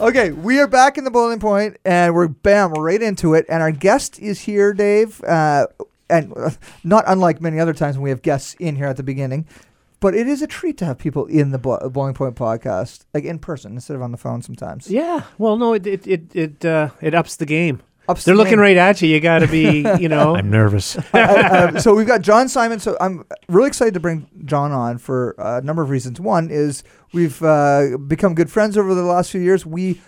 Okay, we are back in the boiling point, and we're bam right into it. And our guest is here, Dave, uh, and uh, not unlike many other times when we have guests in here at the beginning. But it is a treat to have people in the Bo- Boiling Point podcast, like in person instead of on the phone sometimes. Yeah. Well, no, it it it it, uh, it ups the game. Ups They're looking right at you. You got to be, you know. I'm nervous. Uh, um, so we've got John Simon. So I'm really excited to bring John on for a number of reasons. One is we've uh, become good friends over the last few years. We,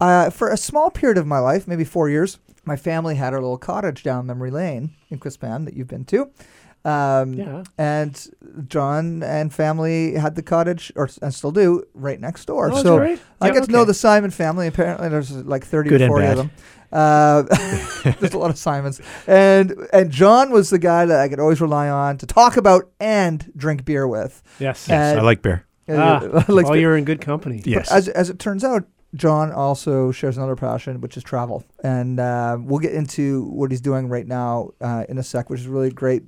uh, for a small period of my life, maybe four years, my family had our little cottage down memory lane in Quispan that you've been to. Um, Yeah. And John and family had the cottage, or and still do, right next door. Oh, so right. I Yeah, get to know the Simon family. Apparently, there's like 30 Good or 40 of them. Uh, there's a lot of Simons, and and John was the guy that I could always rely on to talk about and drink beer with. Yes. Uh, I like beer. Ah, Uh, like- well, you're in good company. Yes. as as it turns out, John also shares another passion, which is travel, and uh, we'll get into what he's doing right now uh, in a sec, which is really great.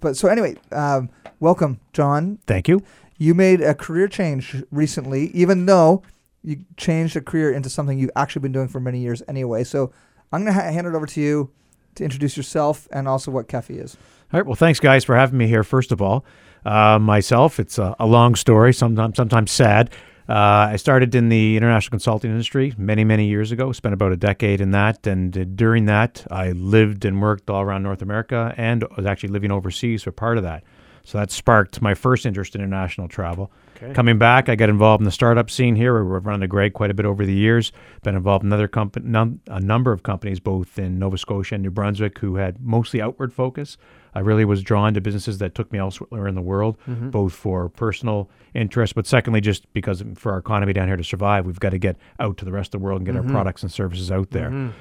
But so anyway, um, welcome, John. Thank you. You made a career change recently, even though you changed a career into something you've actually been doing for many years anyway. So I'm going to ha- hand it over to you to introduce yourself and also what Kefi is. All right. Well, thanks, guys, for having me here. First of all, uh, myself, it's a, a long story, sometimes sometimes sad. Uh, I started in the international consulting industry many, many years ago. Spent about a decade in that, and uh, during that, I lived and worked all around North America, and was actually living overseas for part of that. So that sparked my first interest in international travel. Okay. Coming back, I got involved in the startup scene here. We've run the Greg quite a bit over the years. Been involved in other comp- num- a number of companies, both in Nova Scotia and New Brunswick, who had mostly outward focus. I really was drawn to businesses that took me elsewhere in the world, both for personal interest, but secondly, just because for our economy down here to survive, we've got to get out to the rest of the world and get our products and services out there.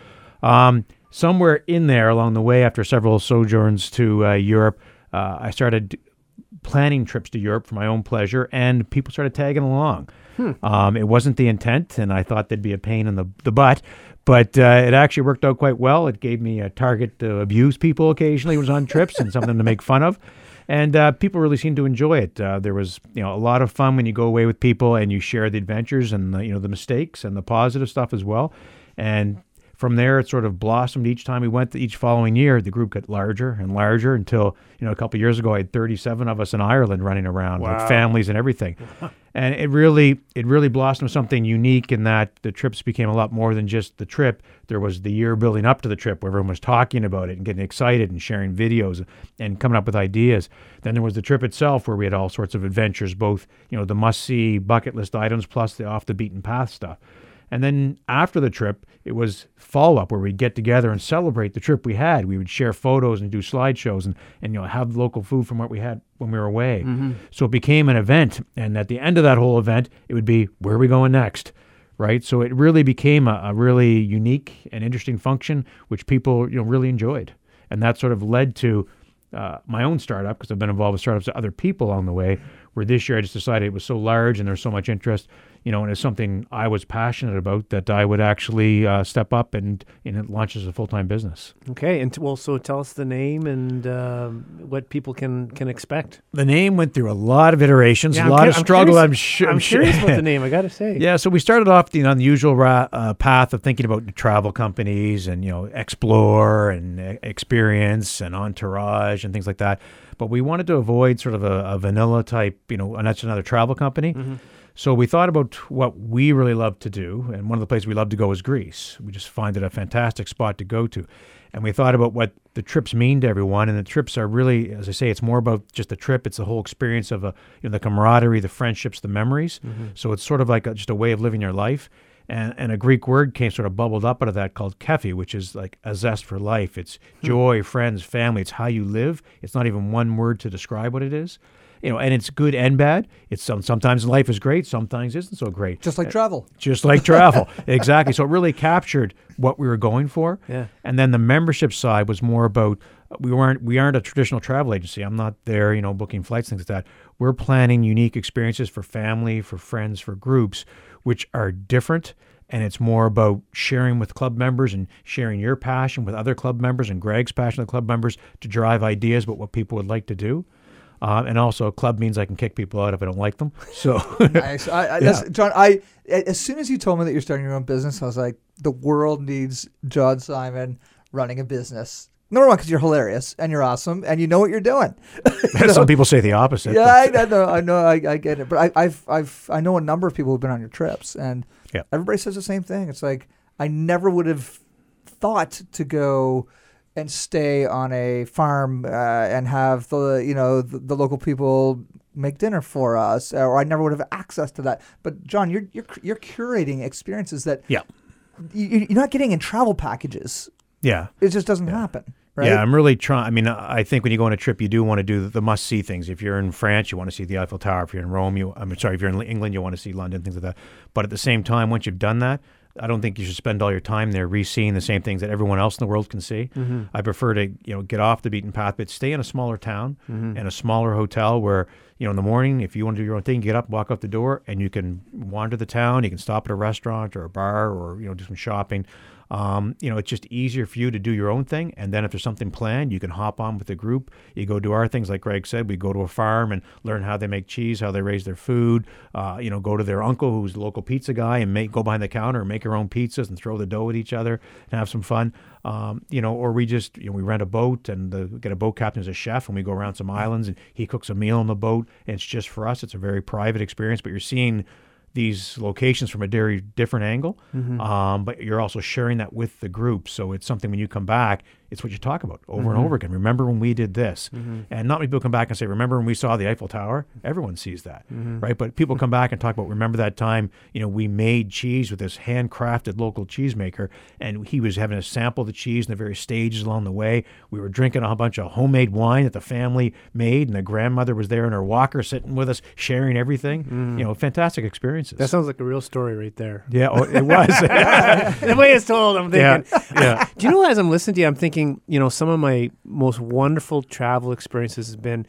Um, somewhere in there along the way, after several sojourns to uh, Europe, uh, I started planning trips to Europe for my own pleasure, and people started tagging along. Um, it wasn't the intent, and I thought they'd be a pain in the, the butt, but uh, it actually worked out quite well. It gave me a target to abuse people occasionally when I was on trips and something to make fun of. And uh, people really seemed to enjoy it. Uh, there was, you know, a lot of fun when you go away with people and you share the adventures and the, you know the mistakes and the positive stuff as well. And from there, it sort of blossomed each time we went. Each following year, the group got larger and larger until you know a couple of years ago, I had 37 of us in Ireland running around, Wow. like families and everything. and it really, it really blossomed something unique in that the trips became a lot more than just the trip. There was the year building up to the trip where everyone was talking about it and getting excited and sharing videos and coming up with ideas. Then there was the trip itself where we had all sorts of adventures, both you know the must-see bucket list items plus the off the beaten path stuff. And then after the trip, it was follow up where we'd get together and celebrate the trip we had. We would share photos and do slideshows and, and you know have local food from what we had when we were away. So it became an event. And at the end of that whole event, it would be where are we going next? Right. So it really became a, a really unique and interesting function, which people you know really enjoyed. And that sort of led to uh, my own startup because I've been involved with startups with other people along the way. Where this year I just decided it was so large and there's so much interest, you know, and it's something I was passionate about that I would actually uh, step up and and it launch as a full time business. Okay. And t- well, so tell us the name and um, what people can can expect. The name went through a lot of iterations, Yeah, a I'm lot curi- of I'm struggle. I'm sure. I'm curious about the name. I got to say. Yeah, so we started off the unusual ra- uh, path of thinking about travel companies and you know explore and uh, experience and entourage and things like that. But we wanted to avoid sort of a, a vanilla type, you know, and that's another travel company. So we thought about what we really love to do, and one of the places we love to go is Greece. We just find it a fantastic spot to go to. And we thought about what the trips mean to everyone, and the trips are really, as I say, it's more about just the trip. It's the whole experience of a, you know, the camaraderie, the friendships, the memories. Mm-hmm. So it's sort of like a, just a way of living your life. And, and a Greek word came sort of bubbled up out of that called kefi, which is like a zest for life. It's hmm. joy, friends, family. It's how you live. It's not even one word to describe what it is. You know, and it's good and bad. It's some sometimes life is great, sometimes isn't so great. Just like travel. Uh, just like travel, exactly. So it really captured what we were going for. Yeah. And then the membership side was more about uh, we weren't we aren't a traditional travel agency. I'm not there, you know, booking flights things like that. We're planning unique experiences for family, for friends, for groups, which are different. And it's more about sharing with club members and sharing your passion with other club members and Greg's passion with club members to drive ideas about what people would like to do. Uh, and also, a club means I can kick people out if I don't like them. So, nice. I, I, that's, John, I as soon as you told me that you're starting your own business, I was like, the world needs John Simon running a business. Number one, because you're hilarious and you're awesome and you know what you're doing. You know? some people say the opposite. Yeah, I, I know, I know, I, I get it. But I, I've, I've, I know a number of people who've been on your trips, and Yeah. everybody says the same thing. It's like I never would have thought to go and stay on a farm uh, and have the, you know, the, the local people make dinner for us, or I never would have access to that. But John, you're you're you're curating experiences that yeah. you, you're not getting in travel packages. Yeah. It just doesn't happen, right? Yeah, I'm really trying. I mean, I think when you go on a trip, you do want to do the must see things. If you're in France, you want to see the Eiffel Tower. If you're in Rome, you, I'm sorry, if you're in England, you want to see London, things like that. But at the same time, once you've done that, I don't think you should spend all your time there re-seeing the same things that everyone else in the world can see. Mm-hmm. I prefer to, you know, get off the beaten path, but stay in a smaller town mm-hmm. and a smaller hotel where, you know, in the morning, if you want to do your own thing, you get up, walk out the door, and you can wander the town. You can stop at a restaurant or a bar or you know do some shopping. Um, you know, it's just easier for you to do your own thing. And then if there's something planned, you can hop on with the group. You go do our things, like Greg said. We go to a farm and learn how they make cheese, how they raise their food. Uh, you know, go to their uncle who's the local pizza guy and make go behind the counter and make your own pizzas and throw the dough at each other and have some fun. Um, you know, or we just you know we rent a boat and the, get a boat captain as a chef and we go around some islands and he cooks a meal on the boat and it's just for us. It's a very private experience, but you're seeing these locations from a very different angle. Um, but you're also sharing that with the group. So it's something when you come back, it's what you talk about over and mm-hmm. over again. Remember when we did this? Mm-hmm. And not many people come back and say, Remember when we saw the Eiffel Tower? Everyone sees that, mm-hmm. right? But people come back and talk about, Remember that time, you know, we made cheese with this handcrafted local cheesemaker, and he was having a sample of the cheese in the various stages along the way. We were drinking a bunch of homemade wine that the family made, and the grandmother was there in her walker sitting with us, sharing everything. Mm. You know, fantastic experiences. That sounds like a real story right there. Yeah, oh, it was. the way it's told, I'm yeah, thinking. yeah, Do you know as I'm listening to you, I'm thinking, you know, some of my most wonderful travel experiences has been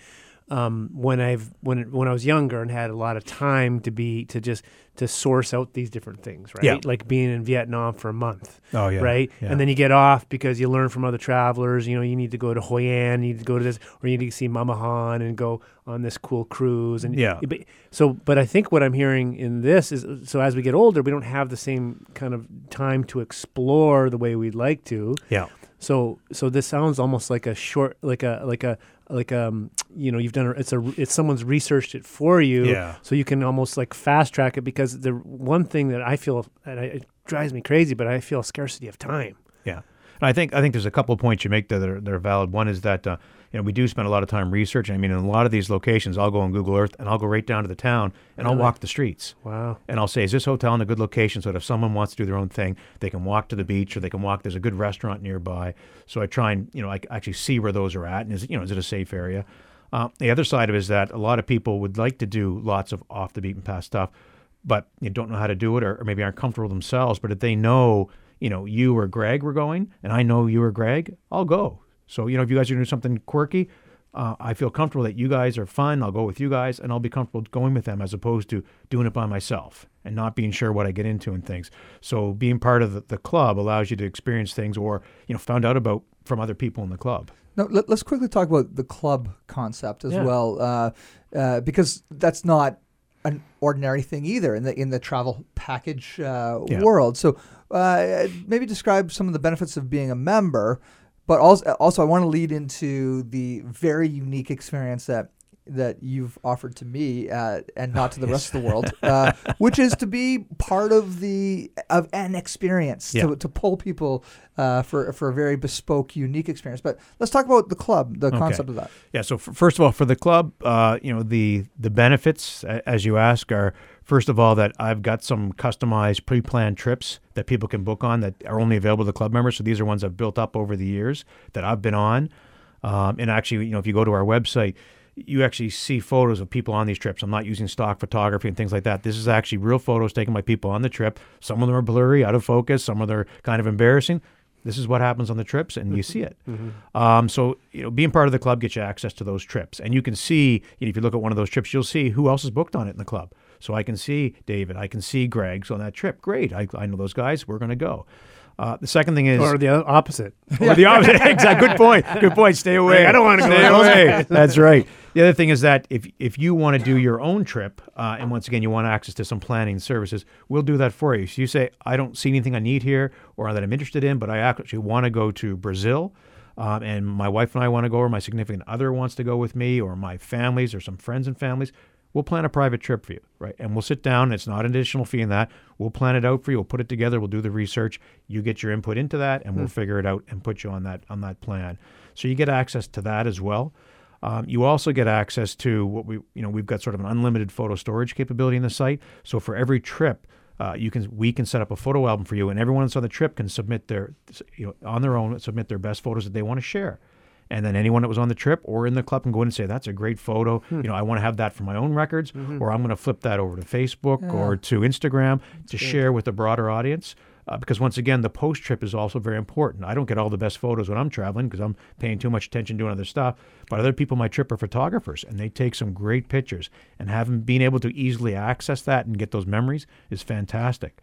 um, when I've when when I was younger and had a lot of time to be to just to source out these different things, right? Yeah. Like being in Vietnam for a month. Oh, yeah, Right. yeah. And then you get off because you learn from other travelers. You know, you need to go to Hoi An, you need to go to this, or you need to see Mama Hanh and go on this cool cruise. And Yeah. but, so, but I think what I'm hearing in this is so as we get older, we don't have the same kind of time to explore the way we'd like to. yeah. So so this sounds almost like a short like a like a like um you know you've done a, it's a it's someone's researched it for you Yeah. so you can almost like fast track it because the one thing that I feel and I, it drives me crazy but I feel scarcity of time. Yeah, and I think I think there's a couple of points you make that are, that are valid. One is that uh, you know we do spend a lot of time researching. I mean, in a lot of these locations, I'll go on Google Earth and I'll go right down to the town and I'll walk the streets. Wow. And I'll say, is this hotel in a good location so that if someone wants to do their own thing, they can walk to the beach or they can walk. There's a good restaurant nearby. So I try and you know I actually see where those are at and is it- you know is it a safe area. Uh, the other side of it is that a lot of people would like to do lots of off the beaten path stuff, but you don't know how to do it or, or maybe aren't comfortable themselves. But if they know, you know, you or Greg were going, and I know you or Greg, I'll go. So you know, if you guys are doing something quirky, uh, I feel comfortable that you guys are fun. I'll go with you guys, and I'll be comfortable going with them as opposed to doing it by myself and not being sure what I get into and things. So being part of the, the club allows you to experience things or you know found out about from other people in the club. Now, let, us quickly talk about the club concept as Yeah. well, uh, uh, because that's not an ordinary thing either in the in the travel package uh, Yeah. world. So uh, maybe describe some of the benefits of being a member, but also also I want to lead into the very unique experience that that you've offered to me uh, and not to the rest of the world, uh, which is to be part of the of an experience Yeah. to, to pull people uh, for for a very bespoke, unique experience. But let's talk about the club, the concept of that. Yeah. So f- first of all, for the club, uh, you know the the benefits, as you ask, are first of all that I've got some customized, pre-planned trips that people can book on that are only available to club members. So these are ones I've built up over the years that I've been on. Um, and actually, you know, if you go to our website, you actually see photos of people on these trips. I'm not using stock photography and things like that. This is actually real photos taken by people on the trip. Some of them are blurry, out of focus. Some of them are kind of embarrassing. This is what happens on the trips, and you see it. Um, so, you know, being part of the club gets you access to those trips, and you can see. You know, if you look at one of those trips, you'll see who else is booked on it in the club. So I can see David, I can see Greg. So on that trip, great. I, I know those guys. We're going to go. Uh, the second thing is, Or the opposite. or the opposite. exactly. Good point. Good point. Stay away. I don't wanna go Stay away. That's right. The other thing is that if if you want to do your own trip, uh, and once again you want access to some planning services, we'll do that for you. So you say, I don't see anything I need here, or that I'm interested in, but I actually want to go to Brazil. Um, and my wife and I want to go, or my significant other wants to go with me, or my families, or some friends and families. We'll plan a private trip for you, right? And we'll sit down. It's not an additional fee in that. We'll plan it out for you. We'll put it together. We'll do the research. You get your input into that, and we'll figure it out and put you on that on that plan. So you get access to that as well. Um, you also get access to what we, you know, we've got sort of an unlimited photo storage capability in the site. So for every trip, uh, you can we can set up a photo album for you, and everyone that's on the trip can submit their, you know, on their own submit their best photos that they want to share. And then anyone that was on the trip or in the club can go in and say, "That's a great photo. You know, I want to have that for my own records, or I'm going to flip that over to Facebook or to Instagram to share with a broader audience." Uh, because once again, the post trip is also very important. I don't get all the best photos when I'm traveling because I'm paying too much attention doing other stuff. But other people on my trip are photographers, and they take some great pictures. And having being able to easily access that and get those memories is fantastic.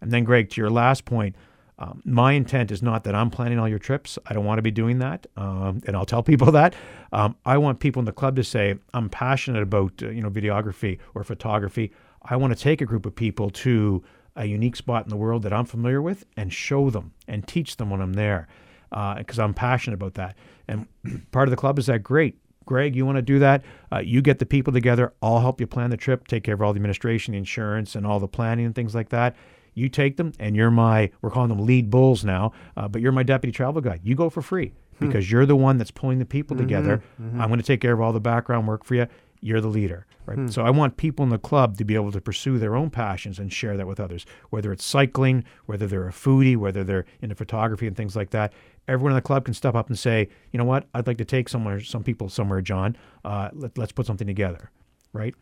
And then, Greg, to your last point, um, my intent is not that I'm planning all your trips. I don't want to be doing that, um, and I'll tell people that. Um, I want people in the club to say, "I'm passionate about uh, you know videography or photography. I want to take a group of people to a unique spot in the world that I'm familiar with and show them and teach them when I'm there, because I'm passionate about that. And part of the club is that great. Greg, you want to do that? Uh, you get the people together. I'll help you plan the trip, take care of all the administration, the insurance, and all the planning and things like that. You take them, and you're my, we're calling them lead bulls now, uh, but you're my deputy travel guide. You go for free because you're the one that's pulling the people together. I'm going to take care of all the background work for you. You're the leader, right? So I want people in the club to be able to pursue their own passions and share that with others, whether it's cycling, whether they're a foodie, whether they're into photography and things like that. Everyone in the club can step up and say, you know what, I'd like to take somewhere, some people somewhere, John. Uh, let, let's put something together, right?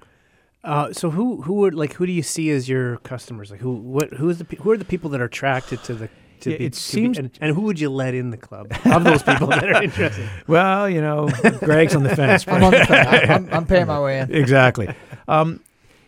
Uh, so who who would like who do you see as your customers? Like who what who is the who are the people that are attracted to the to Yeah, be, it to be- seems- and, and who would you let in the club of those people that are interested? Well, you know, Greg's on the fence. I'm on the fence. I'm, I'm, I'm paying my way in. exactly. Um,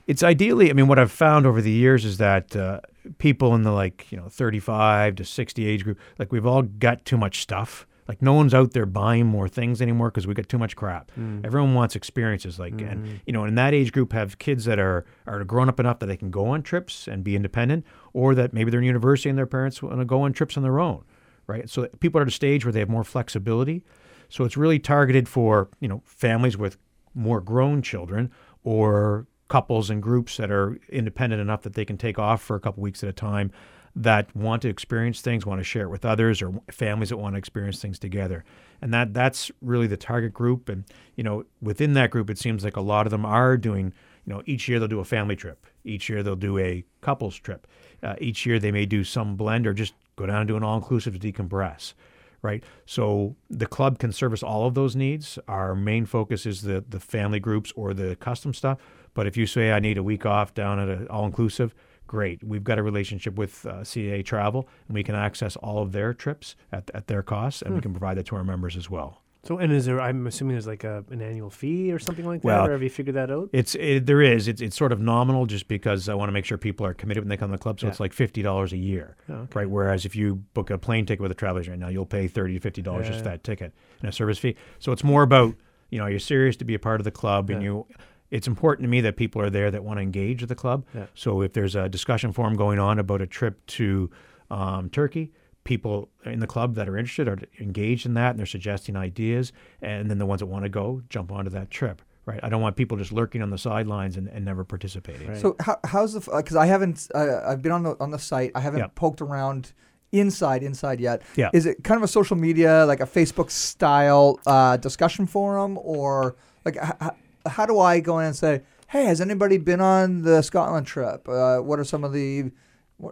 it's ideally, I mean, what I've found over the years is that uh, people in the like, you know, 35 to 60 age group, like we've all got too much stuff. Like no one's out there buying more things anymore because we got too much crap. Mm. Everyone wants experiences. Like, and mm-hmm. you know, in that age group, have kids that are are grown up enough that they can go on trips and be independent, or that maybe they're in university and their parents want to go on trips on their own, right? So people are at a stage where they have more flexibility. So it's really targeted for you know families with more grown children or couples and groups that are independent enough that they can take off for a couple weeks at a time that want to experience things, want to share it with others, or families that want to experience things together. And that that's really the target group. And you know, within that group, it seems like a lot of them are doing. You know, each year they'll do a family trip. Each year they'll do a couples trip. Uh, each year they may do some blend or just go down and do an all-inclusive to decompress right? So the club can service all of those needs. Our main focus is the the family groups or the custom stuff. But if you say I need a week off down at an all inclusive, great. We've got a relationship with uh, CA Travel, and we can access all of their trips at, at their cost, and we can provide that to our members as well. So and is there? I'm assuming there's like a an annual fee or something like that. Well, or have you figured that out? It's it, there is it's it's sort of nominal just because I want to make sure people are committed when they come to the club. So Yeah. it's like fifty dollars a year, Oh, okay. right? Whereas if you book a plane ticket with a travel agent right now, you'll pay thirty to fifty dollars just Yeah. for that ticket and a service fee. So it's more about you know are you're serious to be a part of the club and you. It's important to me that people are there that want to engage with the club. Yeah. So if there's a discussion forum going on about a trip to um, Turkey, people in the club that are interested are engaged in that and they're suggesting ideas. And then the ones that want to go jump onto that trip. Right. I don't want people just lurking on the sidelines and, and never participating. Right. So how, how's the because I haven't uh, I've been on the on the site I haven't Yeah. poked around inside inside yet. Yeah. Is it kind of a social media like a Facebook style uh, discussion forum or like h- h- how do I go in and say hey has anybody been on the Scotland trip? Uh, what are some of the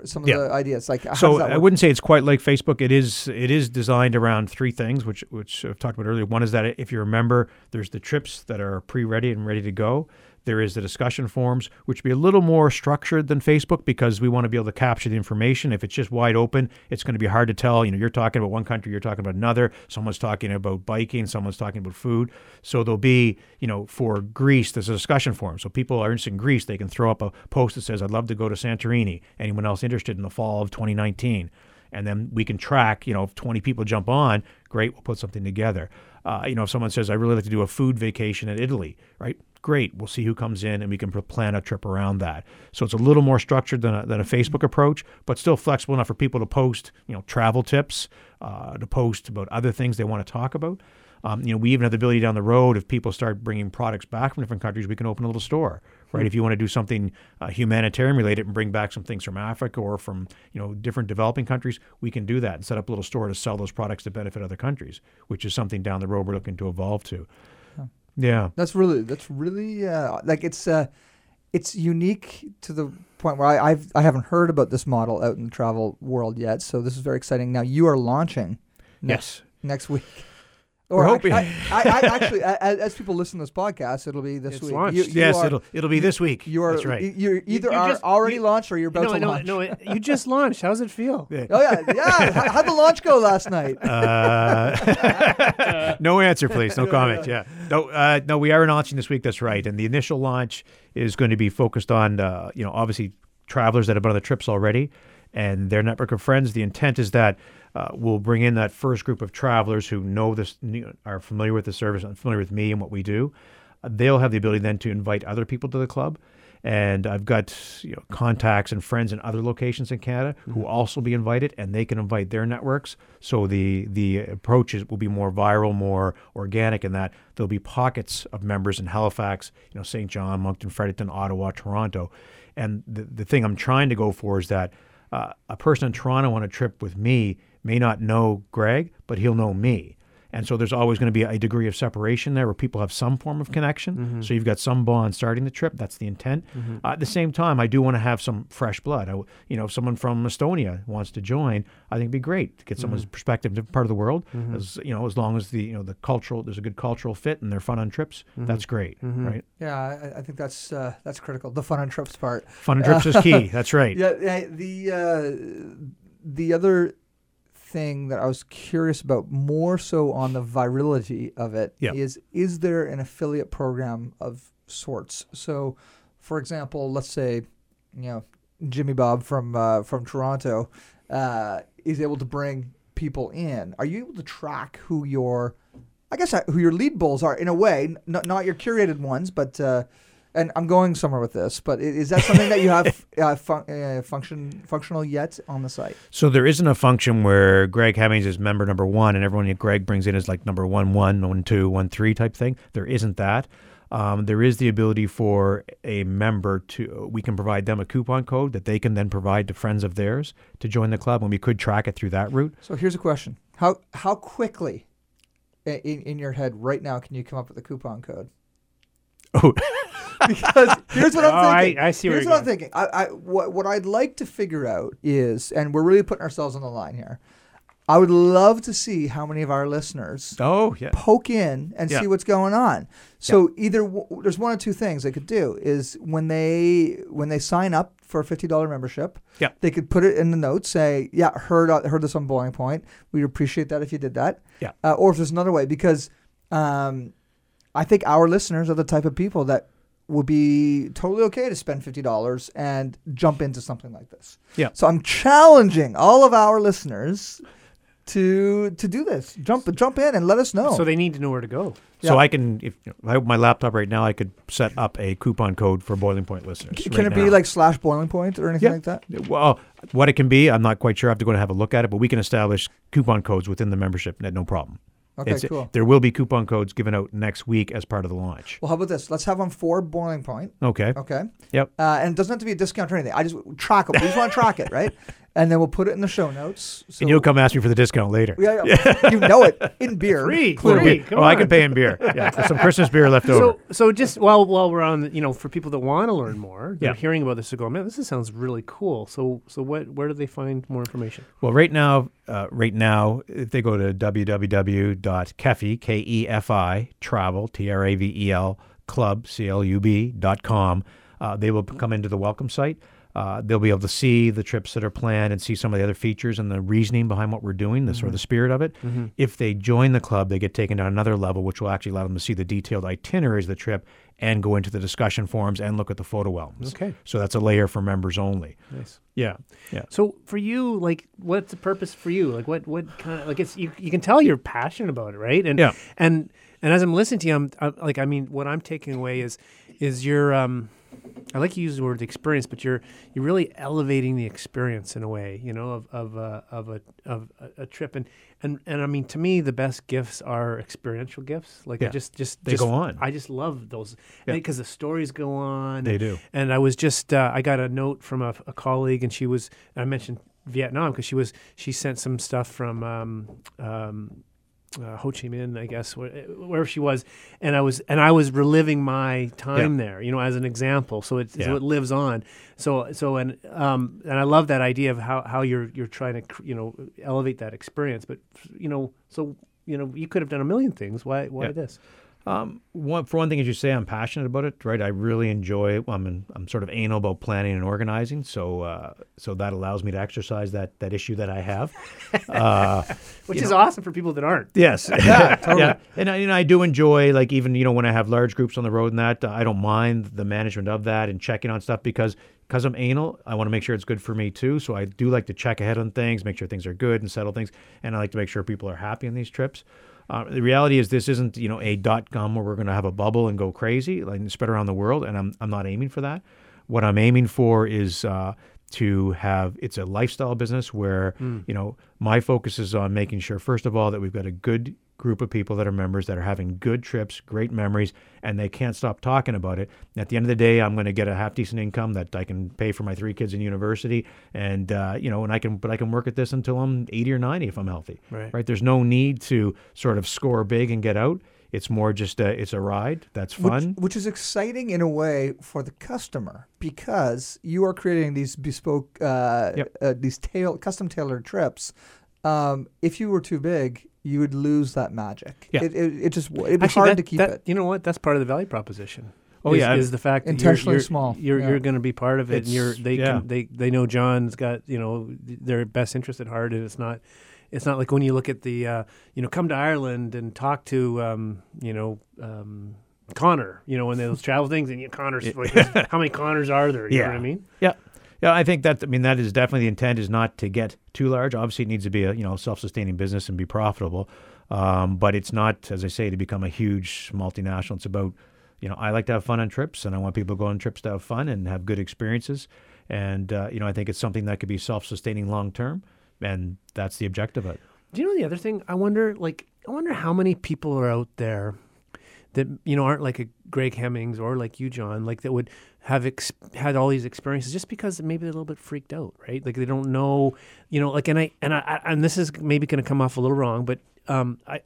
some of Yeah. the ideas? Like, So I wouldn't say it's quite like Facebook. It is it is designed around three things, which which I've talked about earlier. One is that if you remember, there's the trips that are pre-ready and ready to go. There is the discussion forums, which be a little more structured than Facebook because we want to be able to capture the information. If it's just wide open, it's going to be hard to tell. You know, you're talking about one country, you're talking about another. Someone's talking about biking, someone's talking about food. So there'll be, you know, for Greece, there's a discussion forum. So people are interested in Greece, they can throw up a post that says, "I'd love to go to Santorini." Anyone else interested in the fall of 2019? and then we can track. You know, if 20 people jump on, great, we'll put something together. Uh, you know, if someone says, "I really like to do a food vacation in Italy," right? Great, we'll see who comes in, and we can plan a trip around that. So it's a little more structured than a, than a Facebook approach, but still flexible enough for people to post, you know, travel tips, uh, to post about other things they want to talk about. Um, you know, we even have the ability down the road if people start bringing products back from different countries, we can open a little store, right? If you want to do something uh, humanitarian related and bring back some things from Africa or from you know different developing countries, we can do that and set up a little store to sell those products to benefit other countries, which is something down the road we're looking to evolve to. Yeah. That's really that's really uh, like it's uh, it's unique to the point where I, I've I haven't heard about this model out in the travel world yet. So this is very exciting. Now you are launching next Yes. next week. Actually, hoping. I, I, I actually, a- a- as people listen to this podcast, it'll be this It's week. launched. You, you yes, are, it'll it'll be this week. You are. That's right. you- You're either you are just- already launched or you're about no, to no, launch. no. it- You just launched. How does it feel? Oh yeah, yeah. How, how'd the launch go last night? Uh, no answer, please. No comment. Yeah. No, uh, no, we are launching this week. That's right. And the initial launch is going to be focused on, uh, you know, obviously travelers that have been on the trips already and their network of friends. The intent is that uh, we'll bring in that first group of travelers who know this, are familiar with the service, and familiar with me and what we do. Uh, they'll have the ability then to invite other people to the club. And I've got you know, contacts and friends in other locations in Canada who also be invited, and they can invite their networks. So the the approach is, will be more viral, more organic, in that there'll be pockets of members in Halifax, you know, Saint John, Moncton, Fredericton, Ottawa, Toronto. And the, the thing I'm trying to go for is that uh, a person in Toronto on a trip with me may not know Greg, but he'll know me. And so there's always going to be a degree of separation there where people have some form of connection. So you've got some bond starting the trip. That's the intent. Uh, at the same time, I do want to have some fresh blood. I, you know, if someone from Estonia wants to join, I think it'd be great to get someone's perspective, different part of the world. As you know, as long as the you know the cultural, there's a good cultural fit and they're fun on trips. That's great, right? Yeah, I, I think that's uh, that's critical. The fun on trips part. Fun on trips is key. That's right. Yeah, yeah, the uh, the other thing that I was curious about more so on the virility of it is: is there an affiliate program of sorts? So, for example, let's say you know Jimmy Bob from uh, from Toronto uh, is able to bring people in. Are you able to track who your I guess who your lead bulls are in a way, n- not not your curated ones, but uh, and I'm going somewhere with this. But is that something that you have uh, fun, uh, function functional yet on the site? So there isn't a function where Greg Hemmings is member number one and everyone that Greg brings in is like number one, one, one, two, one, three type thing. There isn't that. Um, there is the ability for a member to, we can provide them a coupon code that they can then provide to friends of theirs to join the club, and we could track it through that route. So here's a question: How how quickly in, in your head right now can you come up with a coupon code? Oh, because here's what I'm Oh, thinking. I see Here's what I'm thinking. I, I what what I'd like to figure out is, and we're really putting ourselves on the line here. I would love to see how many of our listeners oh yeah. poke in and Yeah. see what's going on. So either w- there's one or two things they could do is when they when they sign up for a fifty dollar membership, Yeah. they could put it in the notes, say, "Yeah, heard uh, heard this on Boiling Point. We'd appreciate that if you did that." Yeah. Uh, or if there's another way, because um, I think our listeners are the type of people that would be totally okay to spend fifty dollars and jump into something like this. Yeah. So I'm challenging all of our listeners to to do this. Jump jump in and let us know. So they need to know where to go. So I can, if if I have my laptop right now, I could set up a coupon code for Boiling Point listeners. C- right Can it be now. like slash boiling point or anything Yeah. like that? Well, what it can be, I'm not quite sure. I have to go and have a look at it, but we can establish coupon codes within the membership. No problem. Okay, It's- cool. There will be coupon codes given out next week as part of the launch. Well, how about this? Let's have them for boiling point. Okay. Okay. Yep. Uh, and it doesn't have to be a discount or anything. I just track them. We just want to track it, right? and then we'll put it in the show notes. So and you'll come ask me for the discount later. Yeah, yeah. you know it in beer. Free, clearly. free. Come oh, I can pay in beer. Yeah, there's some Christmas beer left over. So, so just while while we're on, you know, for people that want to learn more, they're Yeah. hearing about this, they go, man, this sounds really cool. So, so what? Where do they find more information? Well, right now, uh, right now, if they go to www.kefi, K E F I, travel, T R A V E L, club, C L U B, dot com, uh, they will come into the welcome site. Uh, they'll be able to see the trips that are planned and see some of the other features and the reasoning behind what we're doing, the sort of the spirit of it. If they join the club, they get taken to another level, which will actually allow them to see the detailed itineraries of the trip and go into the discussion forums and look at the photo albums. Okay. So that's a layer for members only. Nice. Yeah. Yeah. So for you, like, what's the purpose for you? Like, what what kind of like it's you, you can tell you're passionate about it, right? And Yeah. and and as I'm listening to you, I'm, I'm like, I mean, what I'm taking away is is your um, I like you use the word experience, but you're you're really elevating the experience in a way, you know, of of uh, of a of a, trip, and and and I mean, to me, the best gifts are experiential gifts. Like, I just just They just- go on. I just love those Yeah. because the stories go on. They do. And I was just uh, I got a note from a, a colleague, and she was I mentioned Vietnam because she was she sent some stuff from um, um, uh, Ho Chi Minh, I guess, where, wherever she was, and I was and I was reliving my time there, you know, as an example. So it so it lives on. So so and um and I love that idea of how how you're you're trying to you know elevate that experience. But you know, so you know, you could have done a million things. Why why Yeah. this? Um, one, for one thing, as you say, I'm passionate about it, right? I really enjoy it. I'm, in, I'm sort of anal about planning and organizing, so uh, so that allows me to exercise that that issue that I have. Uh, Which is know- awesome for people that aren't. yes, yeah, yeah, and I, you know, I do enjoy like even you know when I have large groups on the road and that I don't mind the management of that and checking on stuff because because I'm anal, I want to make sure it's good for me too. So I do like to check ahead on things, make sure things are good and settle things, and I like to make sure people are happy on these trips. Uh, the reality is this isn't you know a dot com where we're going to have a bubble and go crazy like and spread around the world, and I'm I'm not aiming for that. What I'm aiming for is uh, to have it's a lifestyle business where you know my focus is on making sure first of all that we've got a good group of people that are members that are having good trips, great memories, and they can't stop talking about it. At the end of the day, I'm going to get a half decent income that I can pay for my three kids in university, and uh, you know, and I can, but I can work at this until I'm 80 or 90 if I'm healthy. Right. Right. There's no need to sort of score big and get out. It's more just a, it's a ride that's fun. Which, which is exciting in a way for the customer because you are creating these bespoke, uh, Yep. uh, these tail, custom tailored trips. Um, if you were too big, you would lose that magic. Yeah. It, it, it just it'd be Actually, hard that- to keep that- it. You know what? That's part of the value proposition. Oh, is, yeah. is the fact that Intentionally you're, you're, small. You're Yeah. you're going to be part of it, and you're they yeah. can, they they know John's got you know their best interest at heart, and it's not it's not like when you look at the uh, you know come to Ireland and talk to um, you know. Um, Connor, you know, when those travel things, and you, Connor's like, how many Connors are there? You know what I mean? Yeah. Yeah, I think that I mean that is definitely the intent is not to get too large. Obviously, it needs to be a you know self-sustaining business and be profitable, um, but it's not, as I say, to become a huge multinational. It's about you know I like to have fun on trips, and I want people to go on trips to have fun and have good experiences, and uh, you know I think it's something that could be self-sustaining long term, and that's the objective of it. Do you know the other thing? I wonder, like, I wonder how many people are out there that you know aren't like a Greg Hemmings or like you, John, like that would have ex- had all these experiences just because maybe they're a little bit freaked out, right? Like they don't know, you know, like and I and I I- and this is maybe going to come off a little wrong, but um, I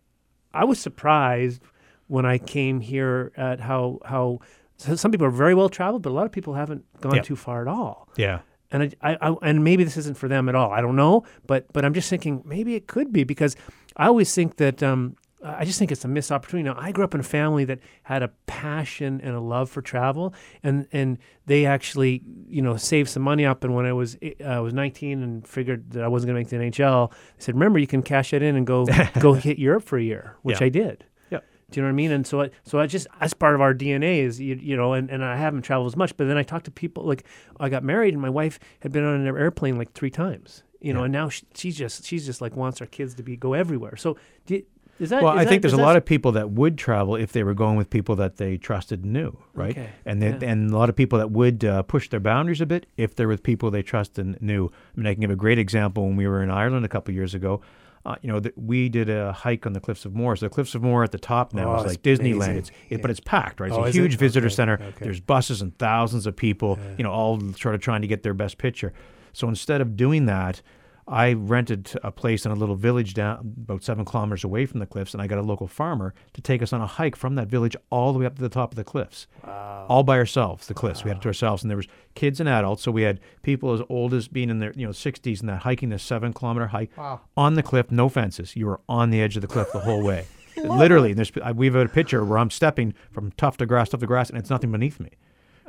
I was surprised when I came here at how how so some people are very well traveled, but a lot of people haven't gone Yeah. too far at all Yeah. and I, I, I and maybe this isn't for them at all. I don't know, but but I'm just thinking maybe it could be because I always think that um, I just think it's a missed opportunity. Now I grew up in a family that had a passion and a love for travel, and and they actually you know saved some money up. And when I was uh, I was 19 and figured that I wasn't going to make the NHL, they said, remember you can cash it in and go go hit Europe for a year, which Yeah. I did. Yep. Do you know what I mean? And so, I, so I just as part of our DNA is you, you know, and, and I haven't traveled as much, but then I talked to people like I got married and my wife had been on an airplane like three times, you know, Yeah. and now she, she's just she's just like wants our kids to be go everywhere. So, do is that? Well, is I that- think there's a lot of people that would travel if they were going with people that they trusted and knew, right? Okay, And then, yeah. and a lot of people that would uh, push their boundaries a bit if they're with people they trust and knew. I mean, I can give a great example when we were in Ireland a couple of years ago. Uh, you know, th- we did a hike on the Cliffs of Moher. So the Cliffs of Moher at the top now Oh, is like Disneyland. It's, it, but it's packed, right? It's Oh, a is it? huge visitor Okay, center. okay. There's buses and thousands of people, you know, all sort of trying to get their best picture. So instead of doing that, I rented a place in a little village down about seven kilometers away from the cliffs, and I got a local farmer to take us on a hike from that village all the way up to the top of the cliffs, wow. all by ourselves. The cliffs we had it to ourselves, and there was kids and adults. So we had people as old as being in their you know 60s and that hiking this seven kilometer hike Wow. on the cliff, no fences. You were on the edge of the cliff the whole way. Literally, There's we've got a picture where I'm stepping from tuft to grass, tuft to grass, and it's nothing beneath me.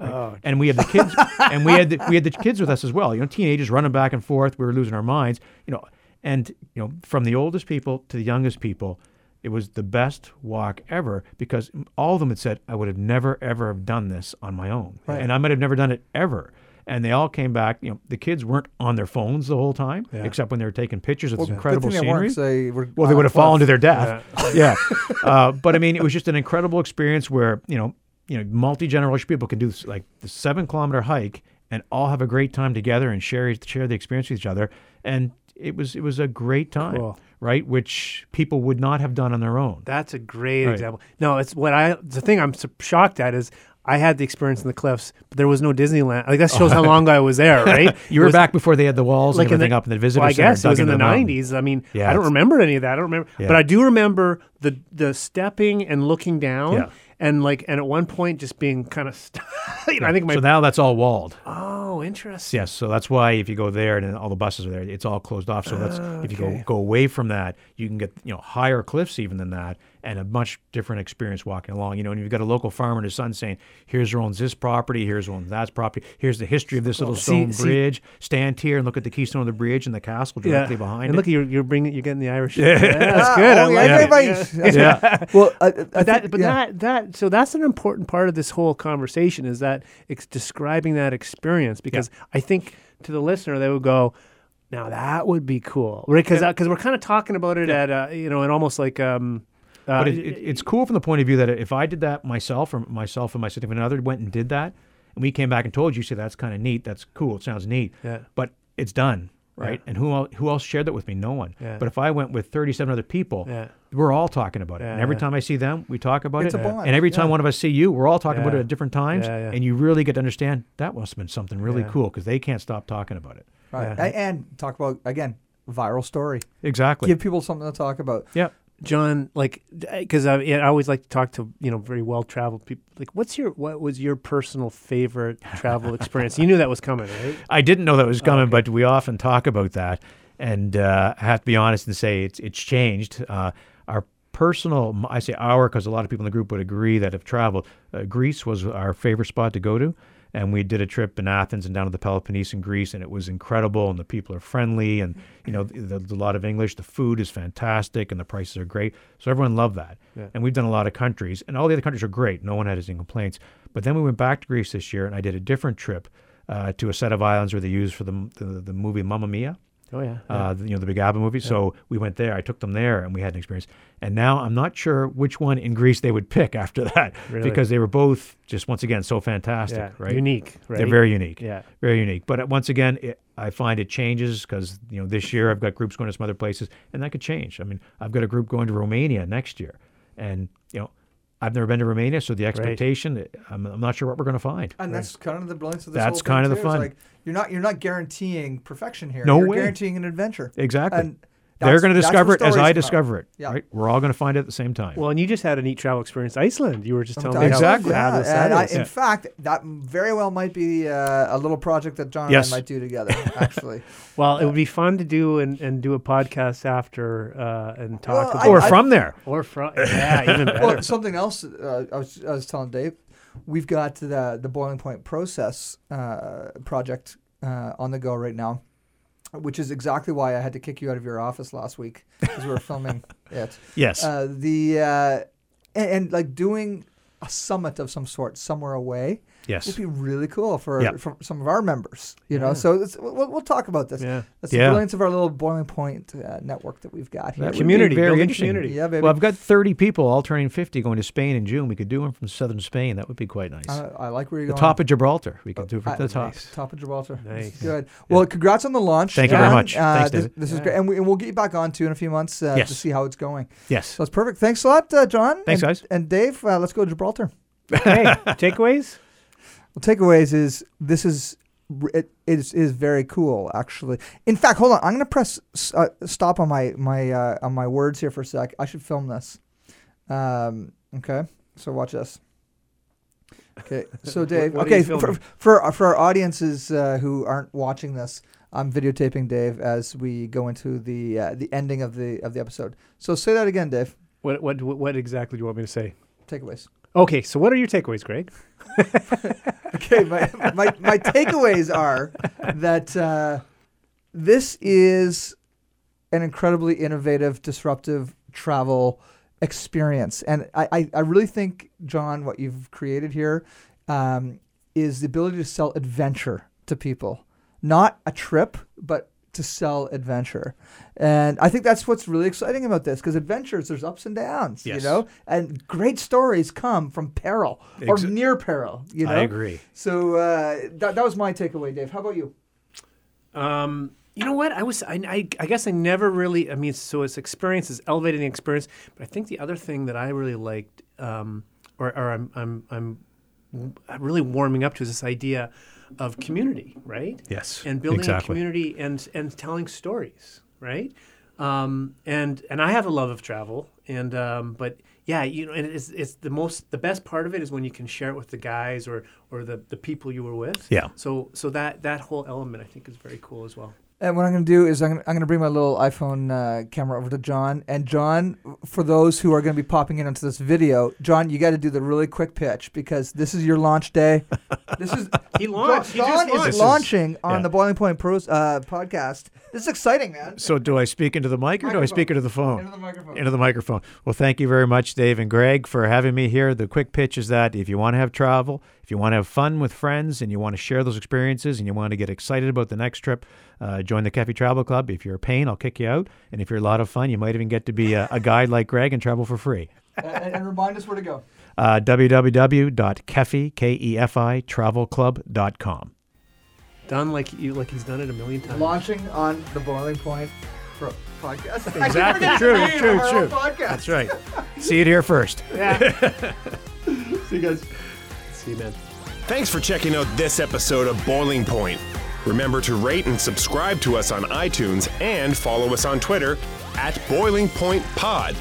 Oh, And we had the kids, and we had the, we had the kids with us as well. You know, teenagers running back and forth. We were losing our minds. You know, and you know, from the oldest people to the youngest people, it was the best walk ever because all of them had said, "I would have never ever have done this on my own, Right. and I might have never done it ever." And they all came back. You know, the kids weren't on their phones the whole time, Yeah. except when they were taking pictures of Well, this incredible thing they weren't, scenery. they were Well, they would have fallen to their death. Yeah. Uh, but I mean, it was just an incredible experience where, you know, you know, multi generational people can do this, like the seven kilometer hike and all have a great time together and share share the experience with each other. And it was it was a great time, Cool. right? Which people would not have done on their own. That's a great Right. example. No, it's what I. The thing I'm shocked at is I had the experience in the cliffs, but there was no Disneyland. Like that shows how long I was there, right? you were was- back before they had the walls like and in the- everything up in the visitor Well, I guess it was in the '90s. I mean, Yeah, I don't remember any of that. I don't remember, Yeah. but I do remember the the stepping and looking down, Yeah. And like, and at one point just being kind of. St- you know, I think my. So now that's all walled. oh, interesting. Yes, so that's why if you go there and all the buses are there, it's all closed off. So that's if you go go away from that, you can get you know higher cliffs even than that, and a much different experience walking along. You know, and you've got a local farmer and his son saying, "Here's who owns this property. Here's who owns that property. Here's the history of this little See- stone see- bridge. Stand here and look at the keystone of the bridge and the castle directly behind and it." look, you're you're bringing you're getting the Irish. Yeah, that's Ah, good. I oh, yeah, like it. everybody- Yeah. that's- yeah, Well, I, I But that, think- but yeah. that, that, so that's an important part of this whole conversation is that it's describing that experience because I think to the listener they would go, now that would be cool, right? Because because we're kind of talking about it at uh, you know, and almost like um, uh, but it, it, it's cool from the point of view that if I did that myself, or myself and my significant other went and did that, and we came back and told you, say that's kind of neat, that's cool, it sounds neat, Yeah. but it's done, right? Yeah. And who else, who else shared that with me? No one. Yeah. But if I went with 37 other people, Yeah. we're all talking about it. and every yeah. time I see them, we talk about It's it. a bond, And every time yeah. one of us see you, we're all talking about it at different times, Yeah, yeah. and you really get to understand that must have been something really Yeah. cool because they can't stop talking about it. Right. Yeah. And talk about again viral story. Exactly. Give people something to talk about. yeah. John, like, because I, I always like to talk to you know very well traveled people. Like, what's your what was your personal favorite travel experience? You knew that was coming, right? I didn't know that was coming, okay. but we often talk about that, and uh, I have to be honest and say it's it's changed. Uh, our personal, I say our because a lot of people in the group would agree that have traveled. Uh, Greece was our favorite spot to go to, and we did a trip in Athens and down to the Peloponnese in Greece, and it was incredible. And the people are friendly, and you know, th- there's a lot of English. The food is fantastic, and the prices are great. So everyone loved that. Yeah. And we've done a lot of countries, and all the other countries are great. No one had any complaints. But then we went back to Greece this year, and I did a different trip uh, to a set of islands where they used for the the, the movie Mamma Mia, Oh yeah. uh, the, you know, the Big ABBA movie. So we went there. I took them there, and we had an experience. And now I'm not sure which one in Greece they would pick after that Really? because they were both just once again so fantastic, yeah. right? Unique, right? They're very unique. Yeah. Very unique. But uh, once again, it, I find it changes because you know this year I've got groups going to some other places, and that could change. I mean, I've got a group going to Romania next year, and I've never been to Romania, so the expectation, eh, I'm, I'm not sure what we're going to find. And that's kind of the brilliance of this. That's whole thing, kind of the too. It's fun. Like you're not you're not guaranteeing perfection here. No you're way. guaranteeing an adventure. Exactly. And They're going to discover it as I come out. discover it. Yeah. Right? We're all going to find it at the same time. Well, and you just had a neat travel experience, Iceland. You were just telling me Exactly. how Yeah, fabulous and that I, is. in fact, that very well might be uh, a little project that John Yes. and I might do together. Actually, Well, it would be fun to do and, and do a podcast after uh, and talk Well, about I- or I- from there. or from yeah, even better. well, something else uh, I, was, I was telling Dave, we've got the the boiling point process uh, project uh, on the go right now, which is exactly why I had to kick you out of your office last week because we were filming it. Yes. Uh, the uh, and, and like doing a summit of some sort somewhere away would be really cool for, Yeah. for some of our members. You know, so it's, we'll, we'll talk about this. yeah. That's the brilliance of our little boiling point uh, network that we've got here. That would be Community, very building interesting. community. Yeah, baby. Well, I've got 30 people all turning 50 going to Spain in June. We could do one from southern Spain. That would be quite nice. I, I like where you're the going. top of Gibraltar. We could do from I- the top. Top of Gibraltar. Nice. Good. Well, congrats on the launch. Thank you very much. Uh, Thanks, this, David. this is Yeah. great, and, we, and we'll get you back on too in a few months uh, to see how it's going. Yes. So that's perfect. Thanks a lot, uh, John. Thanks, and, guys. And Dave, uh, let's go to Gibraltar. hey, takeaways. Well, takeaways is this is r- it is is very cool actually. In fact, hold on. I'm gonna press uh, stop on my my uh, on my words here for a sec. I should film this. Um, okay, so watch this. Okay, so Dave. what are you okay, for, filming? for for our audiences uh, who aren't watching this, I'm videotaping Dave as we go into the uh, the ending of the of the episode. So say that again, Dave. What, what what exactly do you want me to say? Takeaways. Okay, so what are your takeaways, Greg? Okay, my, my, my takeaways are that uh, this is an incredibly innovative, disruptive travel experience. And I, I, I really think, John, what you've created here um, is the ability to sell adventure to people. Not a trip, but to sell adventure. And I think that's what's really exciting about this because adventures, there's ups and downs, you know, and great stories come from peril or Exa- near peril, you know. I agree. So uh, that, that was my takeaway, Dave. How about you? Um, you know what? I was I, I, I guess I never really. I mean, so it's experience is elevating the experience. But I think the other thing that I really liked, um, or, or I'm I'm I'm really warming up to is this idea of community, right? Yes, and building exactly. a community and and telling stories, right? Um, and and I have a love of travel, and um, but yeah, you know, and it's it's the most the best part of it is when you can share it with the guys or or the the people you were with. Yeah. So so that that whole element I think is very cool as well. And what I'm going to do is I'm going to, I'm going to bring my little iPhone uh, camera over to John. And John, for those who are going to be popping in onto this video, John, you got to do the really quick pitch because this is your launch day. This is He launched. he John is launched. Is- launching on yeah. the Boiling Point Pros uh, podcast. This is exciting, man. So, do I speak into the mic or do I speak into the phone? Into the microphone. into the microphone. Well, thank you very much, Dave and Greg, for having me here. The quick pitch is that if you want to have travel, if you want to have fun with friends, and you want to share those experiences, and you want to get excited about the next trip, uh, join the Kefi Travel Club. If you're a pain, I'll kick you out. And if you're a lot of fun, you might even get to be a, a guide like Greg and travel for free. and, and remind us where to go. Uh, www.kefi, K-E-F-I, travelclub.com. done like you like he's done it a million times. Launching on the Boiling Point Pro podcast. Exactly. True, true, true. podcast. That's right. See it here first. Yeah. See you guys. See you, man. Thanks for checking out this episode of Boiling Point. Remember to rate and subscribe to us on iTunes and follow us on Twitter at Boiling Point Pod.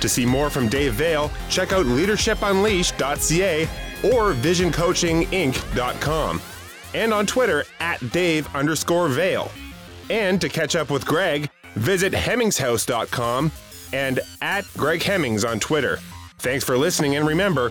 To see more from Dave Veale, check out leadershipunleashed.ca or visioncoachinginc.com. And on Twitter at Dave underscore Veale. And to catch up with Greg, visit hemmingshouse.com and at Greg Hemmings on Twitter. Thanks for listening and remember,